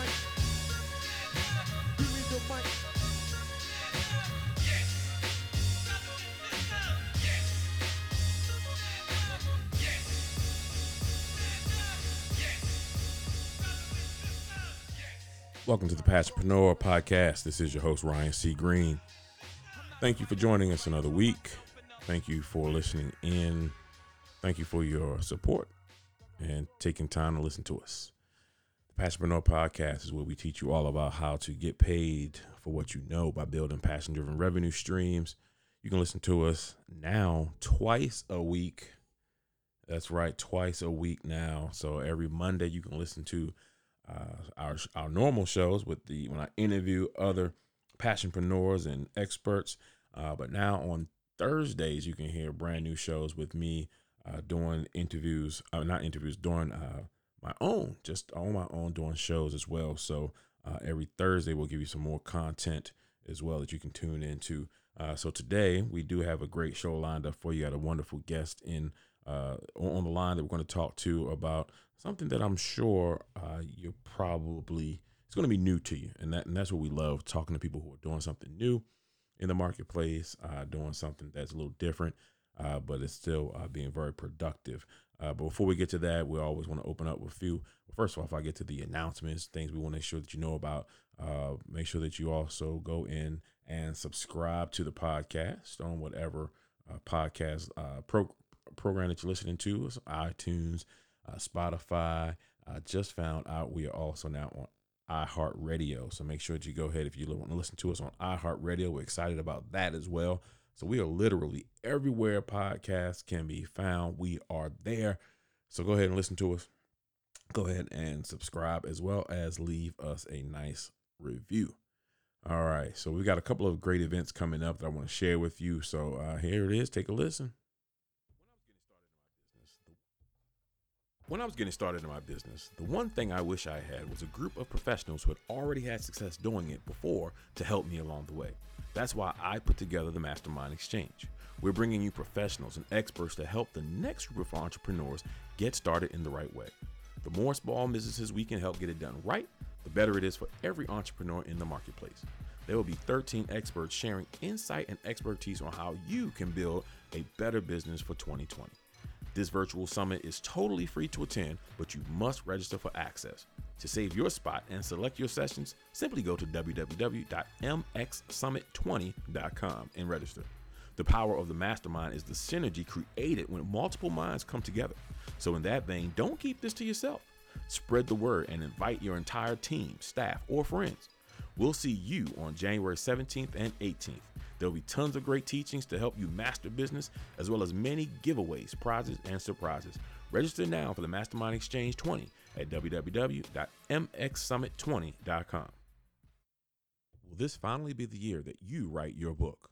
mic. Give me the mic. Welcome to the Passionpreneur Podcast. This is your host, Ryan C. Greene. Thank you for joining us another week. Thank you for listening in. Thank you for your support and taking time to listen to us. Passionpreneur Podcast is where we teach you all about how to get paid for what you know by building passion driven revenue streams. You can listen to us now twice a week. That's right, twice a week now. So every Monday you can listen to uh, our our normal shows with the when I interview other passionpreneurs and experts. Uh, but now on Thursdays you can hear brand new shows with me uh, doing interviews, uh, not interviews, doing uh, my own, just on my own, doing shows as well. So uh, every Thursday we'll give you some more content as well that you can tune into. Uh, so today we do have a great show lined up for you. Got a wonderful guest in uh, on the line that we're going to talk to about something that I'm sure uh, you're probably it's going to be new to you, and that and that's what we love talking to people who are doing something new in the marketplace, uh, doing something that's a little different, uh, but it's still being very productive. Uh, but before we get to that, we always want to open up with a few. First of all, if I get to the announcements, things we want to make sure that you know about, uh, make sure that you also go in and subscribe to the podcast on whatever uh, podcast uh, pro- program that you're listening to, so iTunes, uh, Spotify. I just found out we are also now on iHeartRadio. So make sure that you go ahead if you want to listen to us on iHeartRadio. We're excited about that as well. So we are literally everywhere podcasts can be found. We are there. So go ahead and listen to us. Go ahead and subscribe as well as leave us a nice review. All right. So we've got a couple of great events coming up that I want to share with you. So uh, here it is. Take a listen. When I was getting started in my business, the one thing I wish I had was a group of professionals who had already had success doing it before to help me along the way. That's why I put together the Mastermind Exchange. We're bringing you professionals and experts to help the next group of entrepreneurs get started in the right way. The more small businesses we can help get it done right, the better it is for every entrepreneur in the marketplace. There will be 13 experts sharing insight and expertise on how you can build a better business for 2020. This virtual summit is totally free to attend, but you must register for access. To save your spot and select your sessions, simply go to www.mxsummit20.com and register. The power of the mastermind is the synergy created when multiple minds come together. So, in that vein, don't keep this to yourself. Spread the word and invite your entire team, staff, or friends. We'll see you on January 17th and 18th. There'll be tons of great teachings to help you master business, as well as many giveaways, prizes, and surprises. Register now for the Mastermind Exchange 20 at www.mxsummit20.com. Will this finally be the year that you write your book?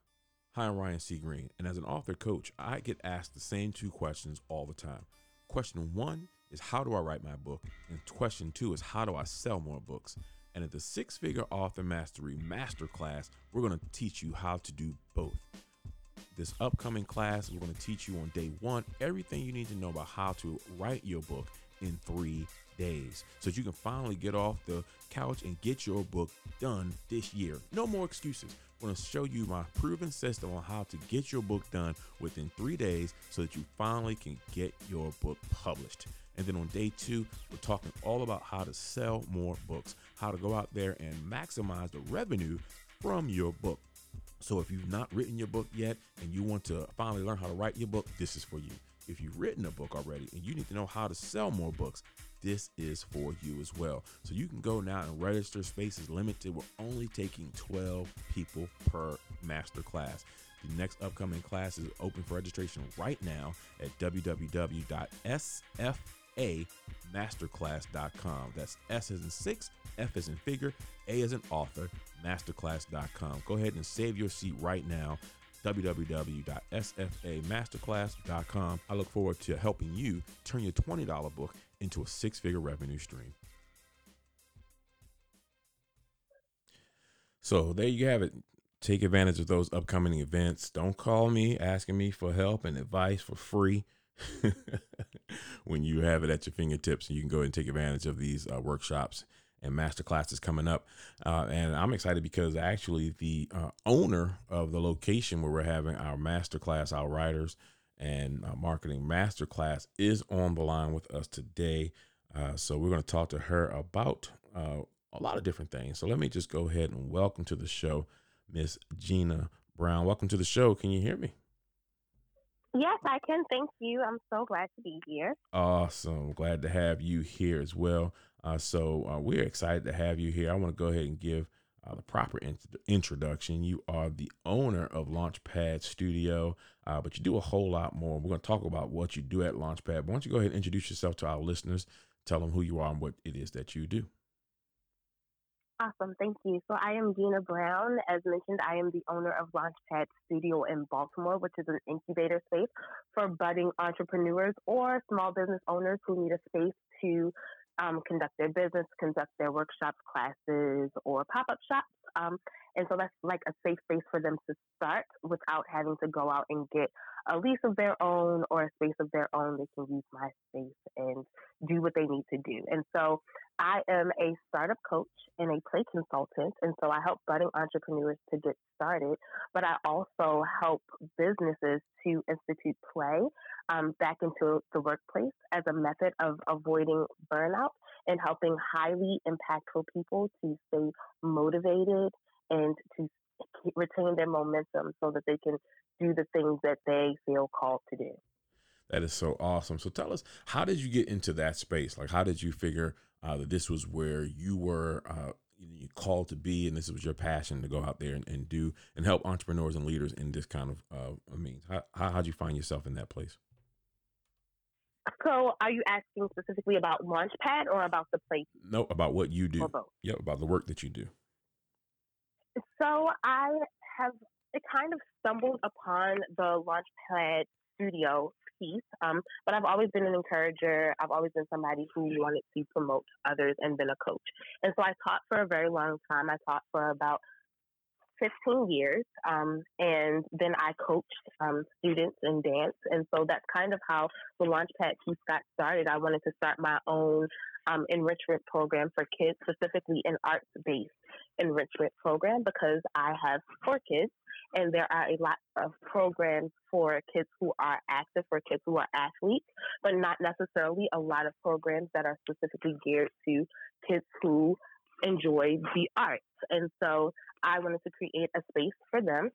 Hi, I'm Ryan C. Greene, and as an author coach, I get asked the same two questions all the time. Question one is How do I write my book? And question two is How do I sell more books? And at the Six Figure Author Mastery Masterclass, we're going to teach you how to do both. This upcoming class, we're going to teach you on day one everything you need to know about how to write your book in three days so that you can finally get off the couch and get your book done this year. No more excuses. I'm going to show you my proven system on how to get your book done within three days so that you finally can get your book published. And then on day two, we're talking all about how to sell more books, how to go out there and maximize the revenue from your book. So if you've not written your book yet and you want to finally learn how to write your book, this is for you. If you've written a book already and you need to know how to sell more books, this is for you as well. So you can go now and register. Space is limited. We're only taking 12 people per master class. The next upcoming class is open for registration right now at www.sfamasterclass.com. That's S as in six, F as in figure, A as in author, masterclass.com. Go ahead and save your seat right now www.sfamasterclass.com. I look forward to helping you turn your $20 book into a six figure revenue stream. So there you have it. Take advantage of those upcoming events. Don't call me asking me for help and advice for free. when you have it at your fingertips, and you can go and take advantage of these uh, workshops and master classes coming up. Uh, and I'm excited because actually the uh, owner of the location where we're having our master class, our writers and uh, marketing master class, is on the line with us today. Uh, so we're going to talk to her about uh, a lot of different things. So let me just go ahead and welcome to the show, Miss Gina Brown. Welcome to the show. Can you hear me? Yes, I can. Thank you. I'm so glad to be here. Awesome. Glad to have you here as well. Uh, so uh, we're excited to have you here. I want to go ahead and give uh, the proper in- introduction. You are the owner of Launchpad Studio, uh, but you do a whole lot more. We're going to talk about what you do at Launchpad. But why don't you go ahead and introduce yourself to our listeners? Tell them who you are and what it is that you do. Awesome. Thank you. So I am Gina Brown. As mentioned, I am the owner of Launchpad Studio in Baltimore, which is an incubator space for budding entrepreneurs or small business owners who need a space to um, conduct their business, conduct their workshops, classes, or pop up shops. Um, and so that's like a safe space for them to start without having to go out and get a lease of their own or a space of their own. They can use my space and do what they need to do. And so I am a startup coach and a play consultant. And so I help budding entrepreneurs to get started, but I also help businesses to institute play um, back into the workplace as a method of avoiding burnout and helping highly impactful people to stay motivated and to retain their momentum so that they can do the things that they feel called to do. That is so awesome. So tell us, how did you get into that space? Like, how did you figure uh, that this was where you were uh, you called to be, and this was your passion to go out there and, and do and help entrepreneurs and leaders in this kind of uh, means? How, how how'd you find yourself in that place? So, are you asking specifically about Launchpad or about the place? No, about what you do. Or both. Yep, about the work that you do. So, I have it kind of stumbled upon the Launchpad studio piece, um, but I've always been an encourager. I've always been somebody who wanted to promote others and been a coach. And so I taught for a very long time. I taught for about 15 years, um, and then I coached um, students in dance. And so that's kind of how the Launchpad piece got started. I wanted to start my own um, enrichment program for kids, specifically an arts based enrichment program, because I have four kids and there are a lot of programs for kids who are active, for kids who are athletes, but not necessarily a lot of programs that are specifically geared to kids who enjoy the arts. And so I wanted to create a space for them.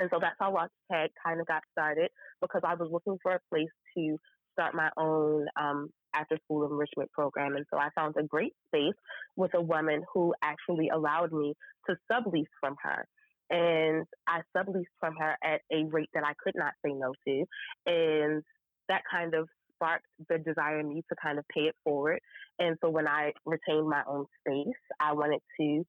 And so that's how Launchpad kind of got started because I was looking for a place to start my own um, after school enrichment program. And so I found a great space with a woman who actually allowed me to sublease from her. And I subleased from her at a rate that I could not say no to. And that kind of sparked the desire in me to kind of pay it forward. And so when I retained my own space, I wanted to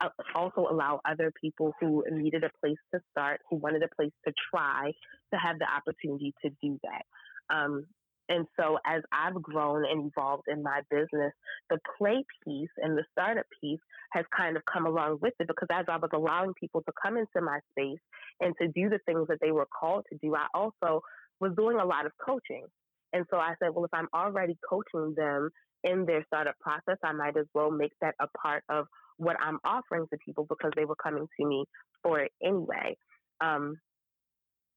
uh, also allow other people who needed a place to start, who wanted a place to try, to have the opportunity to do that. Um, and so as I've grown and evolved in my business, the play piece and the startup piece has kind of come along with it because as I was allowing people to come into my space and to do the things that they were called to do, I also was doing a lot of coaching. And so I said, well, if I'm already coaching them in their startup process, I might as well make that a part of what I'm offering to people because they were coming to me for it anyway. Um,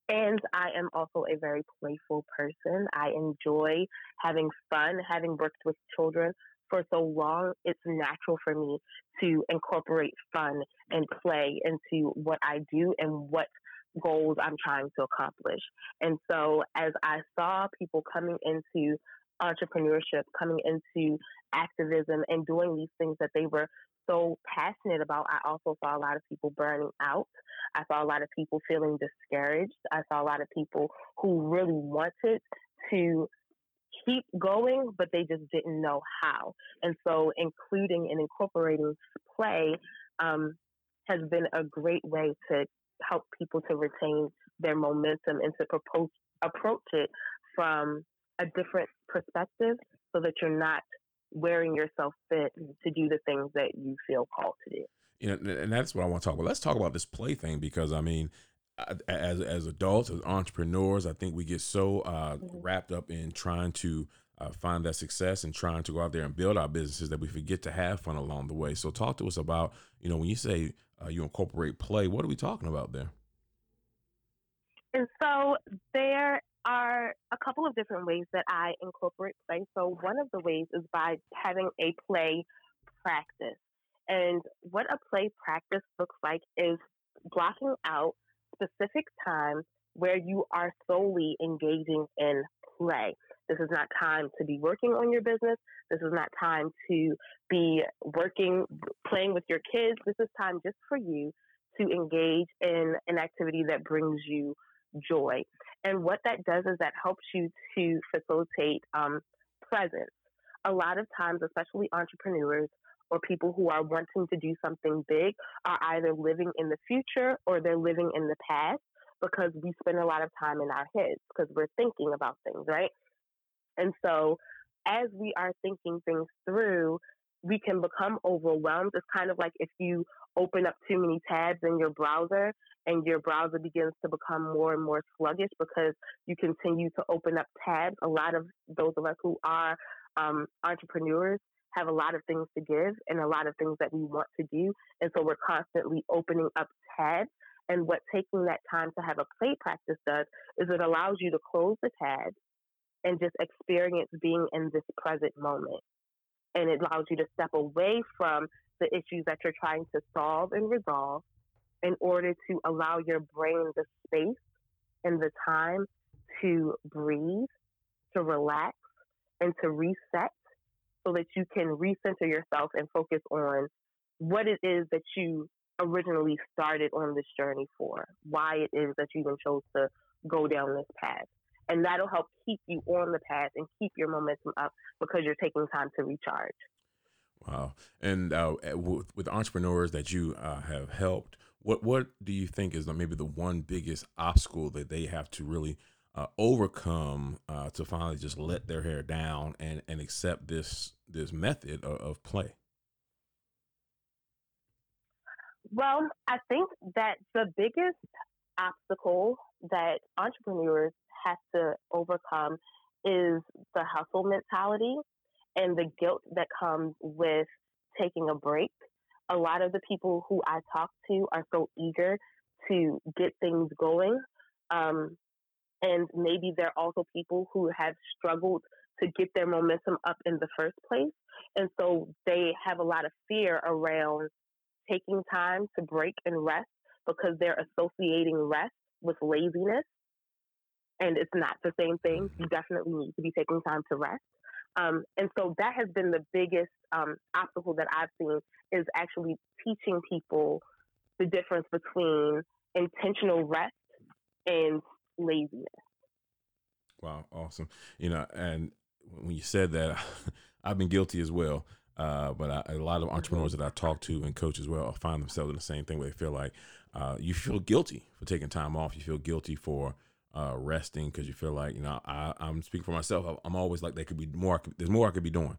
and I am also a very playful person. I enjoy having fun, having worked with children for so long. It's natural for me to incorporate fun and play into what I do and what goals I'm trying to accomplish. And so as I saw people coming into entrepreneurship, coming into activism and doing these things that they were so passionate about, I also saw a lot of people burning out. I saw a lot of people feeling discouraged. I saw a lot of people who really wanted to keep going, but they just didn't know how. And so, including and incorporating play um, has been a great way to help people to retain their momentum and to propose, approach it from a different perspective so that you're not wearing yourself fit to do the things that you feel called to do. You know, and that's what I want to talk about. Let's talk about this play thing because I mean, as as adults, as entrepreneurs, I think we get so uh, mm-hmm. wrapped up in trying to uh, find that success and trying to go out there and build our businesses that we forget to have fun along the way. So talk to us about, you know, when you say uh, you incorporate play, what are we talking about there? And so there are a couple of different ways that I incorporate play. So one of the ways is by having a play practice. And what a play practice looks like is blocking out specific times where you are solely engaging in play. This is not time to be working on your business. This is not time to be working, playing with your kids. This is time just for you to engage in an activity that brings you joy. And what that does is that helps you to facilitate um, presence. A lot of times, especially entrepreneurs or people who are wanting to do something big, are either living in the future or they're living in the past because we spend a lot of time in our heads because we're thinking about things, right? And so, as we are thinking things through, we can become overwhelmed. It's kind of like if you open up too many tabs in your browser and your browser begins to become more and more sluggish because you continue to open up tabs. A lot of those of us who are um, entrepreneurs have a lot of things to give and a lot of things that we want to do. And so we're constantly opening up tabs. And what taking that time to have a play practice does is it allows you to close the tabs and just experience being in this present moment. And it allows you to step away from the issues that you're trying to solve and resolve in order to allow your brain the space and the time to breathe, to relax, and to reset so that you can recenter yourself and focus on what it is that you originally started on this journey for, why it is that you even chose to go down this path. And that'll help keep you on the path and keep your momentum up because you're taking time to recharge. Wow. And uh, with, with, entrepreneurs that you uh, have helped, what what do you think is maybe the one biggest obstacle that they have to really uh, overcome uh, to finally just let their hair down and, and accept this this method of, of play? Well, I think that the biggest obstacle that entrepreneurs have to overcome is the hustle mentality and the guilt that comes with taking a break. A lot of the people who I talk to are so eager to get things going. Um, and maybe they're also people who have struggled to get their momentum up in the first place. And so they have a lot of fear around taking time to break and rest because they're associating rest with laziness. And it's not the same thing. You definitely need to be taking time to rest. Um, and so that has been the biggest um, obstacle that I've seen is actually teaching people the difference between intentional rest and laziness. Wow, awesome. You know, and when you said that, I've been guilty as well. Uh, but I, a lot of entrepreneurs that I talk to and coach as well find themselves in the same thing where they feel like uh, you feel guilty for taking time off. You feel guilty for uh, resting because you feel like you know I, I'm speaking for myself. I'm always like there could be more. There's more I could be doing.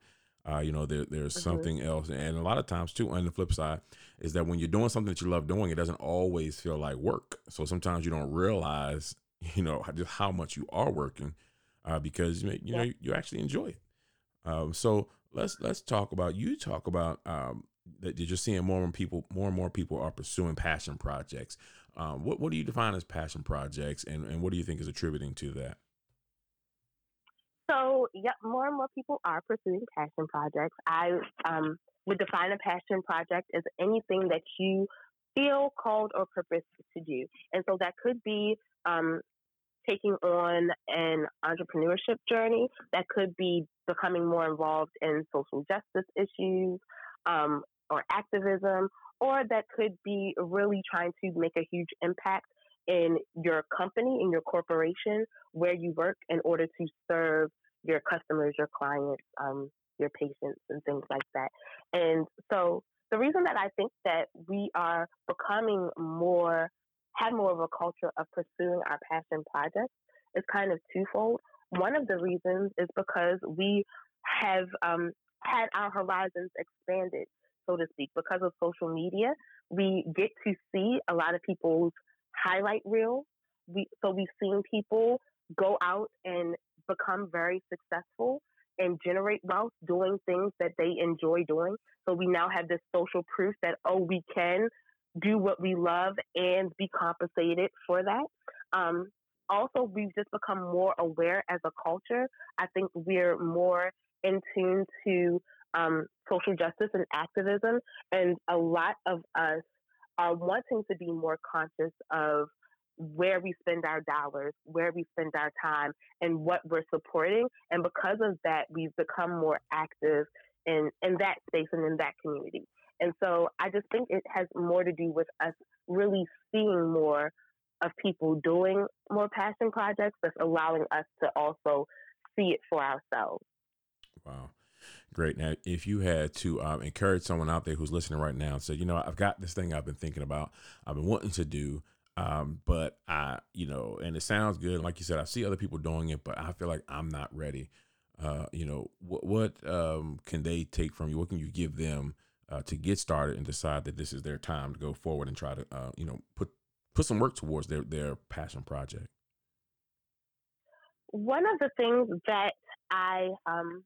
Uh, you know, there, there's mm-hmm. something else, and a lot of times too. On the flip side, is that when you're doing something that you love doing, it doesn't always feel like work. So sometimes you don't realize, you know, just how much you are working uh, because you know yeah. you actually enjoy it. Um, so let's let's talk about you talk about um, that you're seeing more and people more and more people are pursuing passion projects. Um, what what do you define as passion projects, and, and what do you think is attributing to that? So, yeah, more and more people are pursuing passion projects. I um, would define a passion project as anything that you feel called or purpose to do, and so that could be um, taking on an entrepreneurship journey that could be becoming more involved in social justice issues um, or activism, or that could be really trying to make a huge impact in your company, in your corporation, where you work in order to serve your customers, your clients, um, your patients, and things like that. And so the reason that I think that we are becoming more have more of a culture of pursuing our passion projects is kind of twofold. One of the reasons is because we have um, had our horizons expanded, so to speak, because of social media. We get to see a lot of people's highlight reels. We, so we've seen people go out and become very successful and generate wealth doing things that they enjoy doing. So we now have this social proof that, oh, we can do what we love and be compensated for that. Um, also, we've just become more aware as a culture. I think we're more in tune to um, social justice and activism, and a lot of us are wanting to be more conscious of where we spend our dollars, where we spend our time, and what we're supporting. And because of that, we've become more active in, in that space and in that community. And so I just think it has more to do with us really seeing more of people doing more passion projects that's allowing us to also see it for ourselves. Wow. Great. Now, if you had to um, encourage someone out there who's listening right now and say, you know, I've got this thing I've been thinking about, I've been wanting to do, um, but I, you know, and it sounds good. Like you said, I see other people doing it, but I feel like I'm not ready. Uh, you know, what, what um, can they take from you? What can you give them uh, to get started and decide that this is their time to go forward and try to, uh, you know, put put some work towards their their passion project? One of the things that I, um,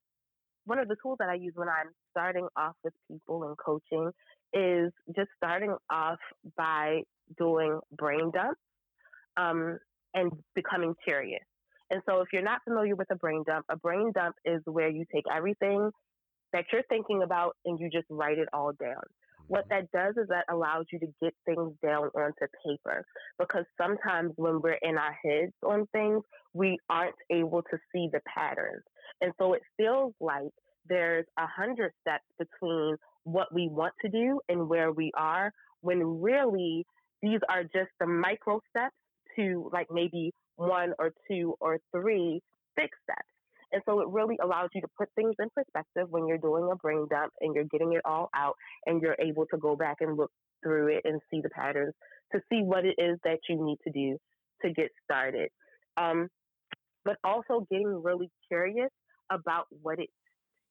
one of the tools that I use when I'm starting off with people and coaching is just starting off by doing brain dumps um, and becoming curious. And so, if you're not familiar with a brain dump, a brain dump is where you take everything that you're thinking about and you just write it all down. What that does is that allows you to get things down onto paper because sometimes when we're in our heads on things, we aren't able to see the patterns. And so it feels like there's a hundred steps between what we want to do and where we are when really these are just the micro steps to like maybe one or two or three big steps. And so it really allows you to put things in perspective when you're doing a brain dump and you're getting it all out and you're able to go back and look through it and see the patterns to see what it is that you need to do to get started. Um, but also getting really curious about what it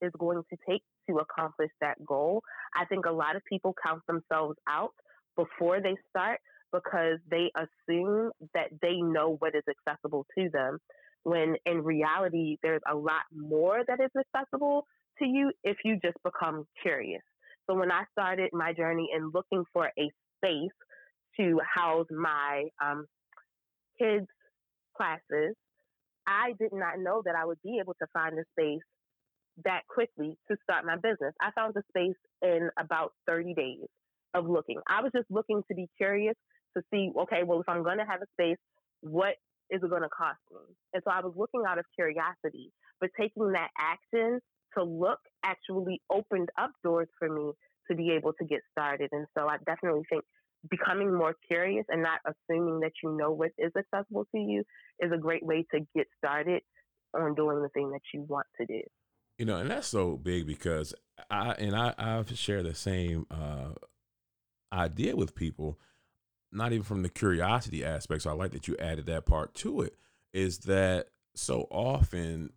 is going to take to accomplish that goal. I think a lot of people count themselves out before they start because they assume that they know what is accessible to them when in reality, there's a lot more that is accessible to you if you just become curious. So when I started my journey in looking for a space to house my um, kids' classes, I did not know that I would be able to find a space that quickly to start my business. I found the space in about 30 days of looking. I was just looking to be curious to see, okay, well, if I'm going to have a space, what is it going to cost me? And so I was looking out of curiosity, but taking that action to look actually opened up doors for me to be able to get started. And so I definitely think becoming more curious and not assuming that you know what is accessible to you is a great way to get started on doing the thing that you want to do. You know, and that's so big because I and I I've shared the same uh, idea with people not even from the curiosity aspect. So I like that you added that part to it. Is that so often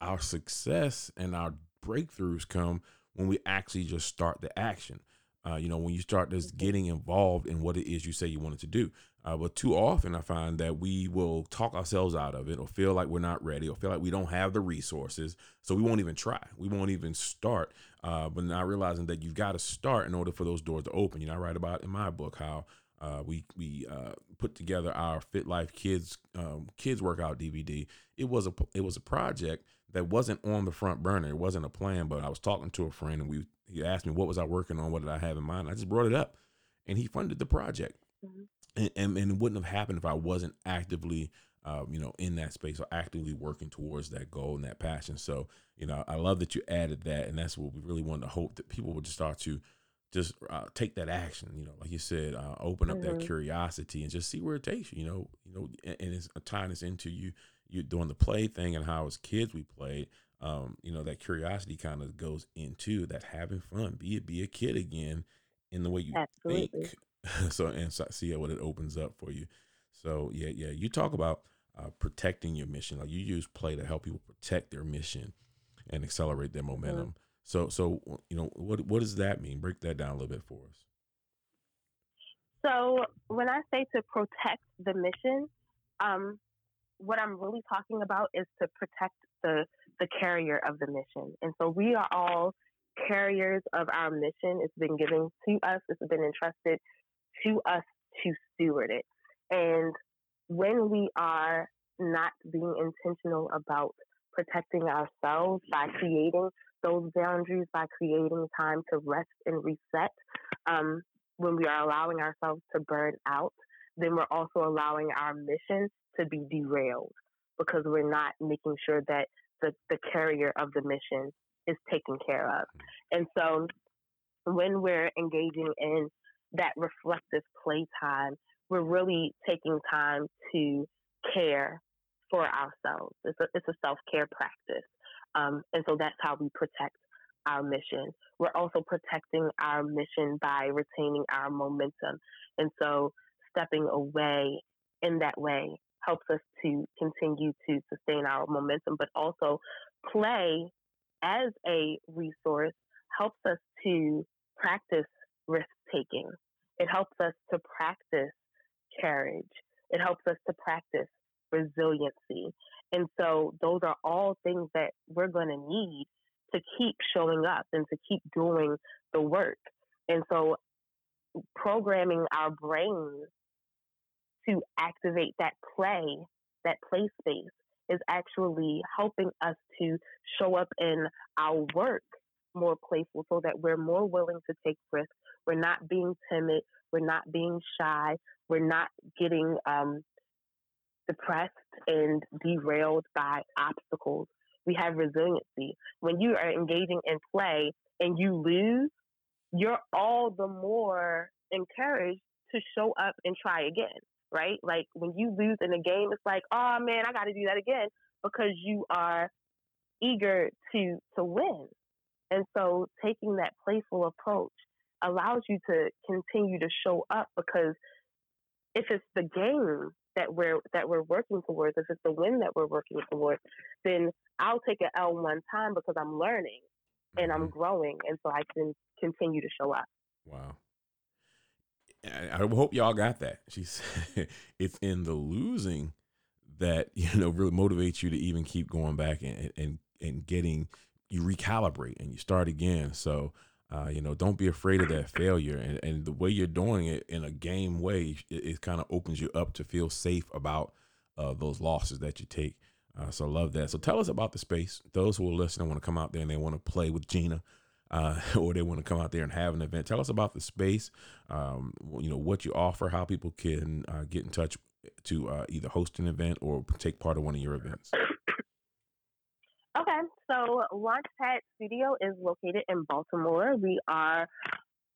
our success and our breakthroughs come when we actually just start the action. Uh, you know, when you start just mm-hmm. getting involved in what it is you say you wanted to do. Uh, but too often, I find that we will talk ourselves out of it, or feel like we're not ready, or feel like we don't have the resources, so we won't even try. We won't even start. Uh, but not realizing that you've got to start in order for those doors to open. You know, I write about in my book how uh, we we uh, put together our Fit Life Kids um, Kids Workout DVD. It was a it was a project that wasn't on the front burner. It wasn't a plan, but I was talking to a friend and we he asked me what was I working on, what did I have in mind. I just brought it up, and he funded the project. Mm-hmm. And, and, and it wouldn't have happened if I wasn't actively, uh, you know, in that space or actively working towards that goal and that passion. So, you know, I love that you added that, and that's what we really wanted to hope that people would just start to just uh, take that action. You know, like you said, uh, open up mm-hmm. that curiosity and just see where it takes you. You know, you know, and, and it's tying this into you you doing the play thing and how as kids we played. Um, you know, that curiosity kind of goes into that having fun. Be it be a kid again in the way you Absolutely. think. so and so, see what it opens up for you. So yeah, yeah. You talk about uh, protecting your mission. Like you use play to help people protect their mission and accelerate their mm-hmm. momentum. Mm-hmm. So, so you know, what what does that mean? Break that down a little bit for us. So, when I say to protect the mission, um, what I'm really talking about is to protect the the carrier of the mission. And so we are all carriers of our mission. It's been given to us, it's been entrusted to us to steward it. And when we are not being intentional about protecting ourselves by creating those boundaries, by creating time to rest and reset, um, when we are allowing ourselves to burn out, then we're also allowing our mission to be derailed because we're not making sure that the, the carrier of the mission is taken care of. And so when we're engaging in that reflective playtime, we're really taking time to care for ourselves. It's a, it's a self care practice. Um, and so that's how we protect our mission. We're also protecting our mission by retaining our momentum. And so stepping away in that way helps us to continue to sustain our momentum, but also play as a resource helps us to practice risk taking. It helps us to practice courage. It helps us to practice resiliency. And so those are all things that we're going to need to keep showing up and to keep doing the work. And so programming our brains to activate that play, that play space is actually helping us to show up in our work more playful so that we're more willing to take risks. We're not being timid. We're not being shy. We're not getting um, depressed and derailed by obstacles. We have resiliency. When you are engaging in play and you lose, you're all the more encouraged to show up and try again, right? Like when you lose in a game, it's like, oh man, I got to do that again because you are eager to to win. And so taking that playful approach allows you to continue to show up because if it's the game that we're that we're working towards, if it's the win that we're working towards, then I'll take an L one time because I'm learning and I'm mm-hmm. growing, and so I can continue to show up. Wow. I, I hope y'all got that. She said it's in the losing that you know really motivates you to even keep going back and and and getting you recalibrate and you start again. So uh, you know, don't be afraid of that failure. And, and the way you're doing it in a game way, it, it kind of opens you up to feel safe about uh, those losses that you take. Uh, so love that. So tell us about the space. Those who are listening want to come out there and they want to play with Gina, uh, or they want to come out there and have an event. Tell us about the space. Um, you know what you offer, how people can uh, get in touch to uh, either host an event or take part of one of your events. So Launchpad Studio is located in Baltimore. We are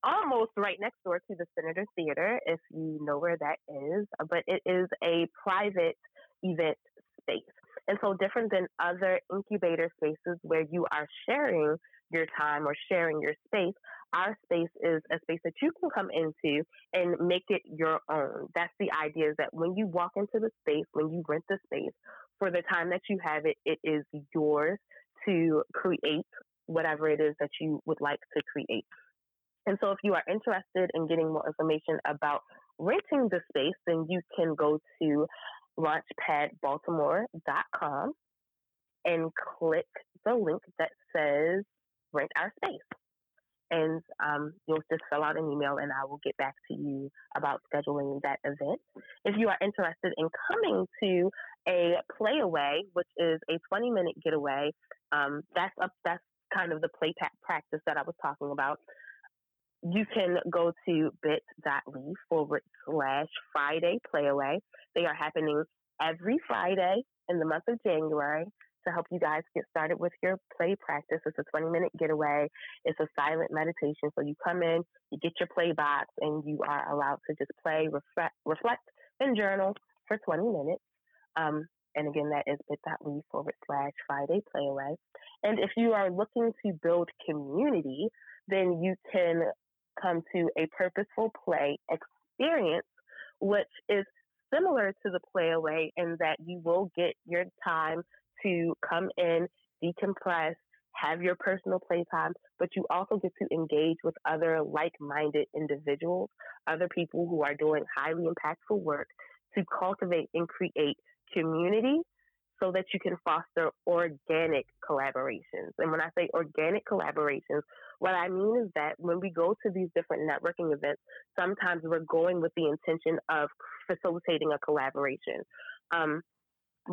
almost right next door to the Senator Theater, if you know where that is, but it is a private event space. And so, different than other incubator spaces where you are sharing your time or sharing your space, our space is a space that you can come into and make it your own. That's the idea is that when you walk into the space, when you rent the space, for the time that you have it, it is yours to create whatever it is that you would like to create. And so if you are interested in getting more information about renting the space, then you can go to launchpadbaltimore.com and click the link that says rent our space. And um, you'll just fill out an email and I will get back to you about scheduling that event. If you are interested in coming to a playaway, which is a 20 minute getaway, um, that's up, that's kind of the play practice that I was talking about. You can go to bit.ly forward slash Friday playaway. They are happening every Friday in the month of January to help you guys get started with your play practice. It's a 20 minute getaway. It's a silent meditation. So you come in, you get your play box, and you are allowed to just play, reflect, reflect and journal for 20 minutes. Um, and again, that is bit.ly forward slash Friday playaway. And if you are looking to build community, then you can come to a purposeful play experience, which is similar to the playaway in that you will get your time to come in, decompress, have your personal playtime, but you also get to engage with other like minded individuals, other people who are doing highly impactful work to cultivate and create community so that you can foster organic collaborations. And when I say organic collaborations, what I mean is that when we go to these different networking events, sometimes we're going with the intention of facilitating a collaboration. Um,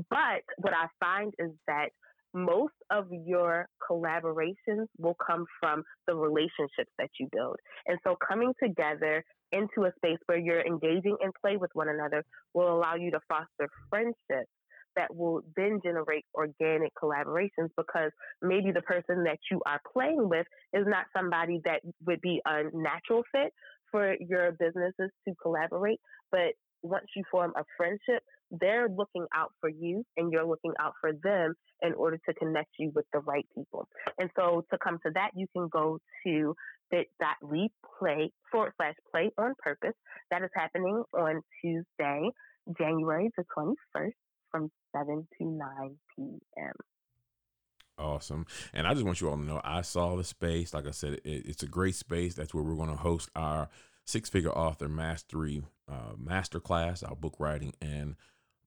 but what I find is that most of your collaborations will come from the relationships that you build. And so coming together into a space where you're engaging in play with one another will allow you to foster friendships that will then generate organic collaborations because maybe the person that you are playing with is not somebody that would be a natural fit for your businesses to collaborate. But once you form a friendship, they're looking out for you and you're looking out for them in order to connect you with the right people. And so to come to that, you can go to bit.ly play forward slash play on purpose. That is happening on Tuesday, January the 21st from 7 to 9 p.m. Awesome. And I just want you all to know I saw the space. Like I said, it, it's a great space. That's where we're going to host our six figure author mastery uh, masterclass, our book writing and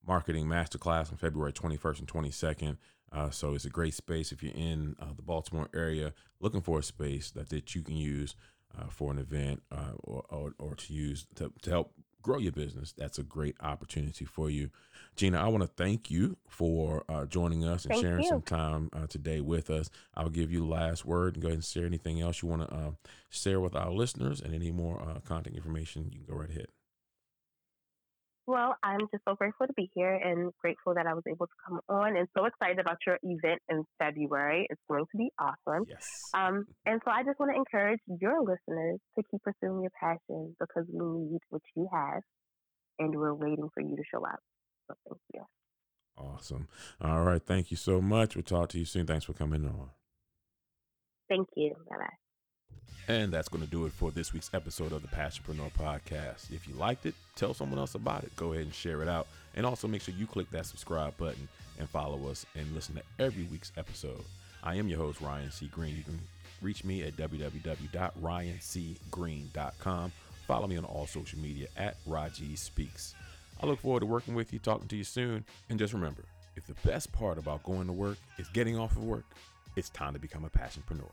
marketing masterclass on February 21st and 22nd. Uh, so it's a great space if you're in uh, the Baltimore area looking for a space that, that you can use uh, for an event uh, or, or, or, to use to, to help grow your business. That's a great opportunity for you. Gina, I want to thank you for uh, joining us and thank sharing you. some time uh, today with us. I'll give you the last word and go ahead and share anything else you want to uh, share with our listeners and any more uh, contact information. You can go right ahead. Well, I'm just so grateful to be here and grateful that I was able to come on and so excited about your event in February. It's going to be awesome. Yes. Um, and so I just want to encourage your listeners to keep pursuing your passion because we need what you have and we're waiting for you to show up. So thank you. Awesome. All right. Thank you so much. We'll talk to you soon. Thanks for coming on. Thank you. Bye bye. And that's going to do it for this week's episode of the Passionpreneur Podcast. If you liked it, tell someone else about it. Go ahead and share it out. And also make sure you click that subscribe button and follow us and listen to every week's episode. I am your host, Ryan C. Greene. You can reach me at www.ryancgreene.com. Follow me on all social media at Raji Speaks. I look forward to working with you, talking to you soon. And just remember if the best part about going to work is getting off of work, it's time to become a passionpreneur.